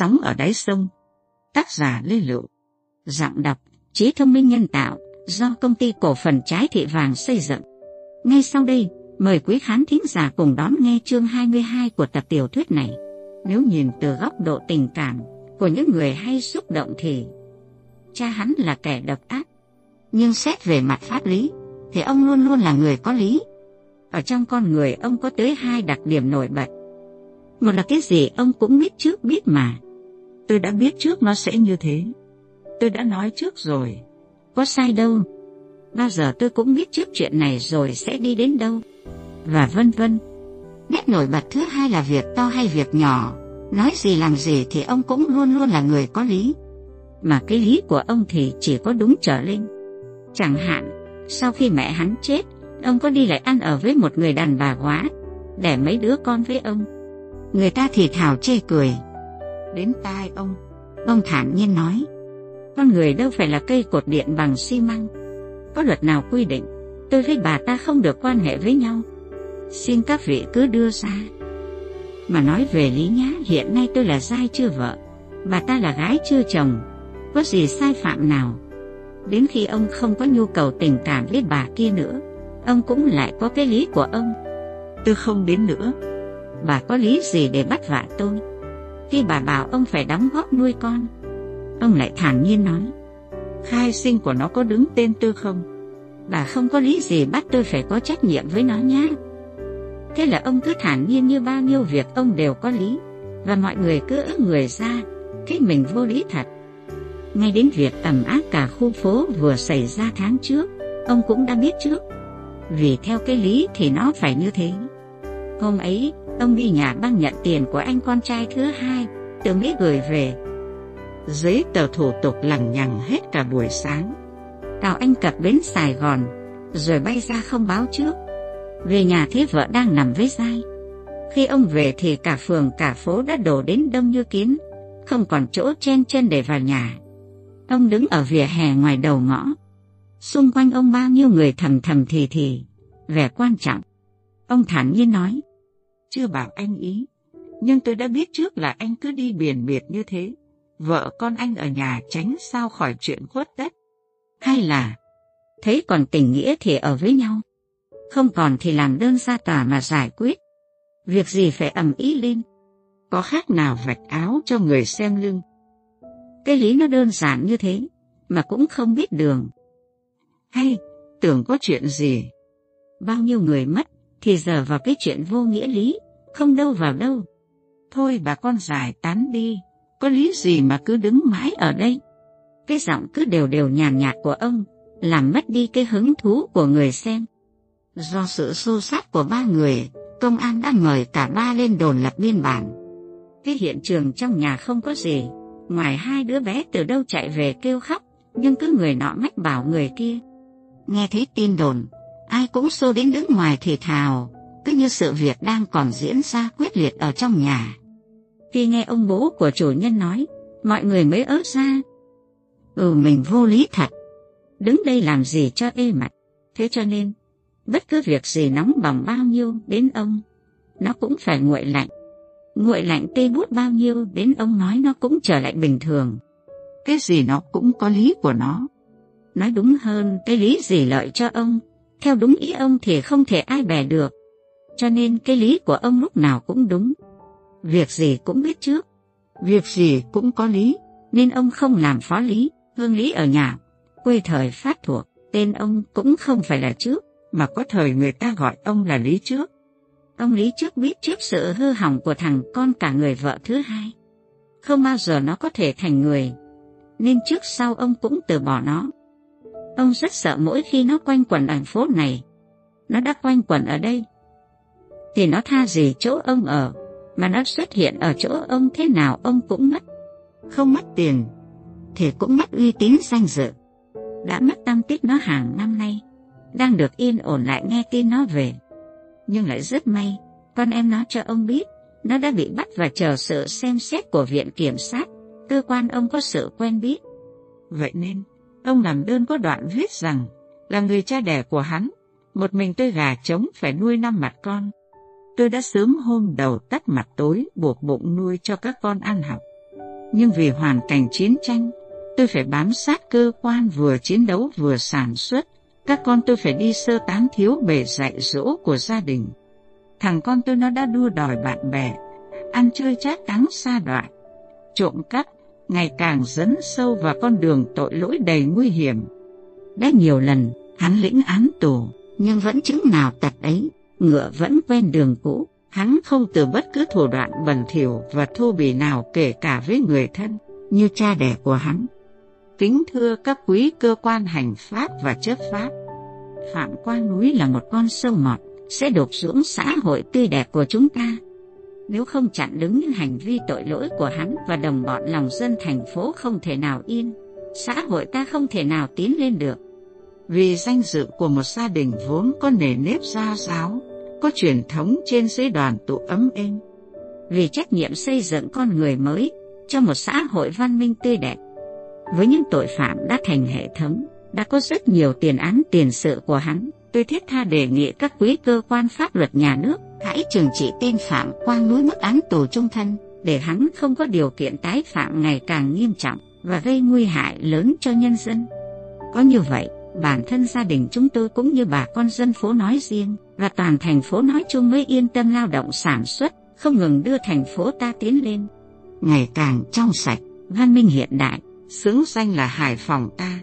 Sóng ở đáy sông Tác giả Lê Lựu Giọng đọc Trí thông minh nhân tạo do công ty cổ phần trái thị vàng xây dựng. Ngay sau đây, mời quý khán thính giả cùng đón nghe chương 22 của tập tiểu thuyết này. Nếu nhìn từ góc độ tình cảm của những người hay xúc động thì cha hắn là kẻ độc ác. Nhưng xét về mặt pháp lý, thì ông luôn luôn là người có lý. Ở trong con người ông có tới hai đặc điểm nổi bật. Một là cái gì ông cũng biết trước biết mà. Tôi đã biết trước nó sẽ như thế. Tôi đã nói trước rồi. Có sai đâu. Bao giờ tôi cũng biết trước chuyện này rồi sẽ đi đến đâu. Và vân vân. Nét nổi bật thứ hai là việc to hay việc nhỏ. Nói gì làm gì thì ông cũng luôn luôn là người có lý. Mà cái lý của ông thì chỉ có đúng trở lên. Chẳng hạn, sau khi mẹ hắn chết, ông có đi lại ăn ở với một người đàn bà quá, để mấy đứa con với ông. Người ta thì thảo chê cười. Đến tai ông, ông thản nhiên nói, con người đâu phải là cây cột điện bằng xi măng. Có luật nào quy định, tôi với bà ta không được quan hệ với nhau. Xin các vị cứ đưa ra. Mà nói về lý nhá, hiện nay tôi là giai chưa vợ, bà ta là gái chưa chồng. Có gì sai phạm nào? Đến khi ông không có nhu cầu tình cảm với bà kia nữa, ông cũng lại có cái lý của ông. Tôi không đến nữa. Bà có lý gì để bắt vạ tôi? Khi bà bảo ông phải đóng góp nuôi con, ông lại thản nhiên nói. Khai sinh của nó có đứng tên tôi không? Bà không có lý gì bắt tôi phải có trách nhiệm với nó nhá. Thế là ông cứ thản nhiên như bao nhiêu việc ông đều có lý, và mọi người cứ ước người ra, thấy mình vô lý thật. Ngay đến việc ẩm ác cả khu phố vừa xảy ra tháng trước, ông cũng đã biết trước. Vì theo cái lý thì nó phải như thế. Hôm ấy, ông đi nhà băng nhận tiền của anh con trai thứ hai, từ Mỹ gửi về. Giấy tờ thủ tục lằng nhằng hết cả buổi sáng. Tàu anh cập bến Sài Gòn, rồi bay ra không báo trước. Về nhà thấy vợ đang nằm với dai. Khi ông về thì cả phường cả phố đã đổ đến đông như kiến, không còn chỗ chen chân để vào nhà. Ông đứng ở vỉa hè ngoài đầu ngõ. Xung quanh ông bao nhiêu người thầm thầm thì thì, vẻ quan trọng. Ông thản nhiên nói. Chưa bảo anh ý, nhưng tôi đã biết trước là anh cứ đi biển biệt như thế. Vợ con anh ở nhà tránh sao khỏi chuyện khuất đất. Hay là, thấy còn tình nghĩa thì ở với nhau. Không còn thì làm đơn ra tòa mà giải quyết. Việc gì phải ầm ý lên. Có khác nào vạch áo cho người xem lưng. Cái lý nó đơn giản như thế, mà cũng không biết đường. Hay, tưởng có chuyện gì? Bao nhiêu người mất, thì giờ vào cái chuyện vô nghĩa lý, không đâu vào đâu. Thôi bà con giải tán đi, có lý gì mà cứ đứng mãi ở đây? Cái giọng cứ đều đều nhàn nhạt của ông, làm mất đi cái hứng thú của người xem. Do sự xô sát của ba người, công an đã mời cả ba lên đồn lập biên bản. Cái hiện trường trong nhà không có gì, ngoài hai đứa bé từ đâu chạy về kêu khóc, nhưng cứ người nọ mách bảo người kia. Nghe thấy tin đồn, ai cũng xô đến đứng ngoài thì thào, cứ như sự việc đang còn diễn ra quyết liệt ở trong nhà. Khi nghe ông bố của chủ nhân nói, mọi người mới ớt ra. Ừ mình vô lý thật, đứng đây làm gì cho ê mặt, thế cho nên, bất cứ việc gì nóng bỏng bao nhiêu đến ông, nó cũng phải nguội lạnh nguội lạnh tê bút bao nhiêu đến ông nói nó cũng trở lại bình thường. Cái gì nó cũng có lý của nó. Nói đúng hơn, cái lý gì lợi cho ông, theo đúng ý ông thì không thể ai bè được. Cho nên cái lý của ông lúc nào cũng đúng. Việc gì cũng biết trước, việc gì cũng có lý, nên ông không làm phó lý, hương lý ở nhà. Quê thời phát thuộc, tên ông cũng không phải là trước, mà có thời người ta gọi ông là lý trước. Ông Lý trước biết trước sự hư hỏng của thằng con cả người vợ thứ hai. Không bao giờ nó có thể thành người, nên trước sau ông cũng từ bỏ nó. Ông rất sợ mỗi khi nó quanh quẩn ở phố này. Nó đã quanh quẩn ở đây. Thì nó tha gì chỗ ông ở, mà nó xuất hiện ở chỗ ông thế nào ông cũng mất. Không mất tiền, thì cũng mất uy tín danh dự. Đã mất tâm tích nó hàng năm nay, đang được yên ổn lại nghe tin nó về nhưng lại rất may, con em nó cho ông biết, nó đã bị bắt và chờ sự xem xét của viện kiểm sát, cơ quan ông có sự quen biết. Vậy nên, ông làm đơn có đoạn viết rằng, là người cha đẻ của hắn, một mình tôi gà trống phải nuôi năm mặt con. Tôi đã sớm hôm đầu tắt mặt tối buộc bụng nuôi cho các con ăn học. Nhưng vì hoàn cảnh chiến tranh, tôi phải bám sát cơ quan vừa chiến đấu vừa sản xuất. Các con tôi phải đi sơ tán thiếu bề dạy dỗ của gia đình. Thằng con tôi nó đã đua đòi bạn bè, ăn chơi chát cắn xa đoạn, trộm cắp, ngày càng dấn sâu vào con đường tội lỗi đầy nguy hiểm. Đã nhiều lần, hắn lĩnh án tù, nhưng vẫn chứng nào tật ấy, ngựa vẫn quen đường cũ. Hắn không từ bất cứ thủ đoạn bẩn thỉu và thô bỉ nào kể cả với người thân, như cha đẻ của hắn. Kính thưa các quý cơ quan hành pháp và chấp pháp, Phạm Quang Núi là một con sâu mọt, sẽ đục xuống xã hội tươi đẹp của chúng ta. Nếu không chặn đứng những hành vi tội lỗi của hắn và đồng bọn lòng dân thành phố không thể nào yên, xã hội ta không thể nào tiến lên được. Vì danh dự của một gia đình vốn có nề nếp gia giáo, có truyền thống trên dưới đoàn tụ ấm êm. Vì trách nhiệm xây dựng con người mới cho một xã hội văn minh tươi đẹp. Với những tội phạm đã thành hệ thống, đã có rất nhiều tiền án tiền sự của hắn. Tôi thiết tha đề nghị các quý cơ quan pháp luật nhà nước hãy trừng trị tên Phạm Quang núi mức án tù trung thân để hắn không có điều kiện tái phạm ngày càng nghiêm trọng và gây nguy hại lớn cho nhân dân. Có như vậy, bản thân gia đình chúng tôi cũng như bà con dân phố nói riêng và toàn thành phố nói chung mới yên tâm lao động sản xuất, không ngừng đưa thành phố ta tiến lên. Ngày càng trong sạch, văn minh hiện đại, xứng danh là Hải Phòng ta.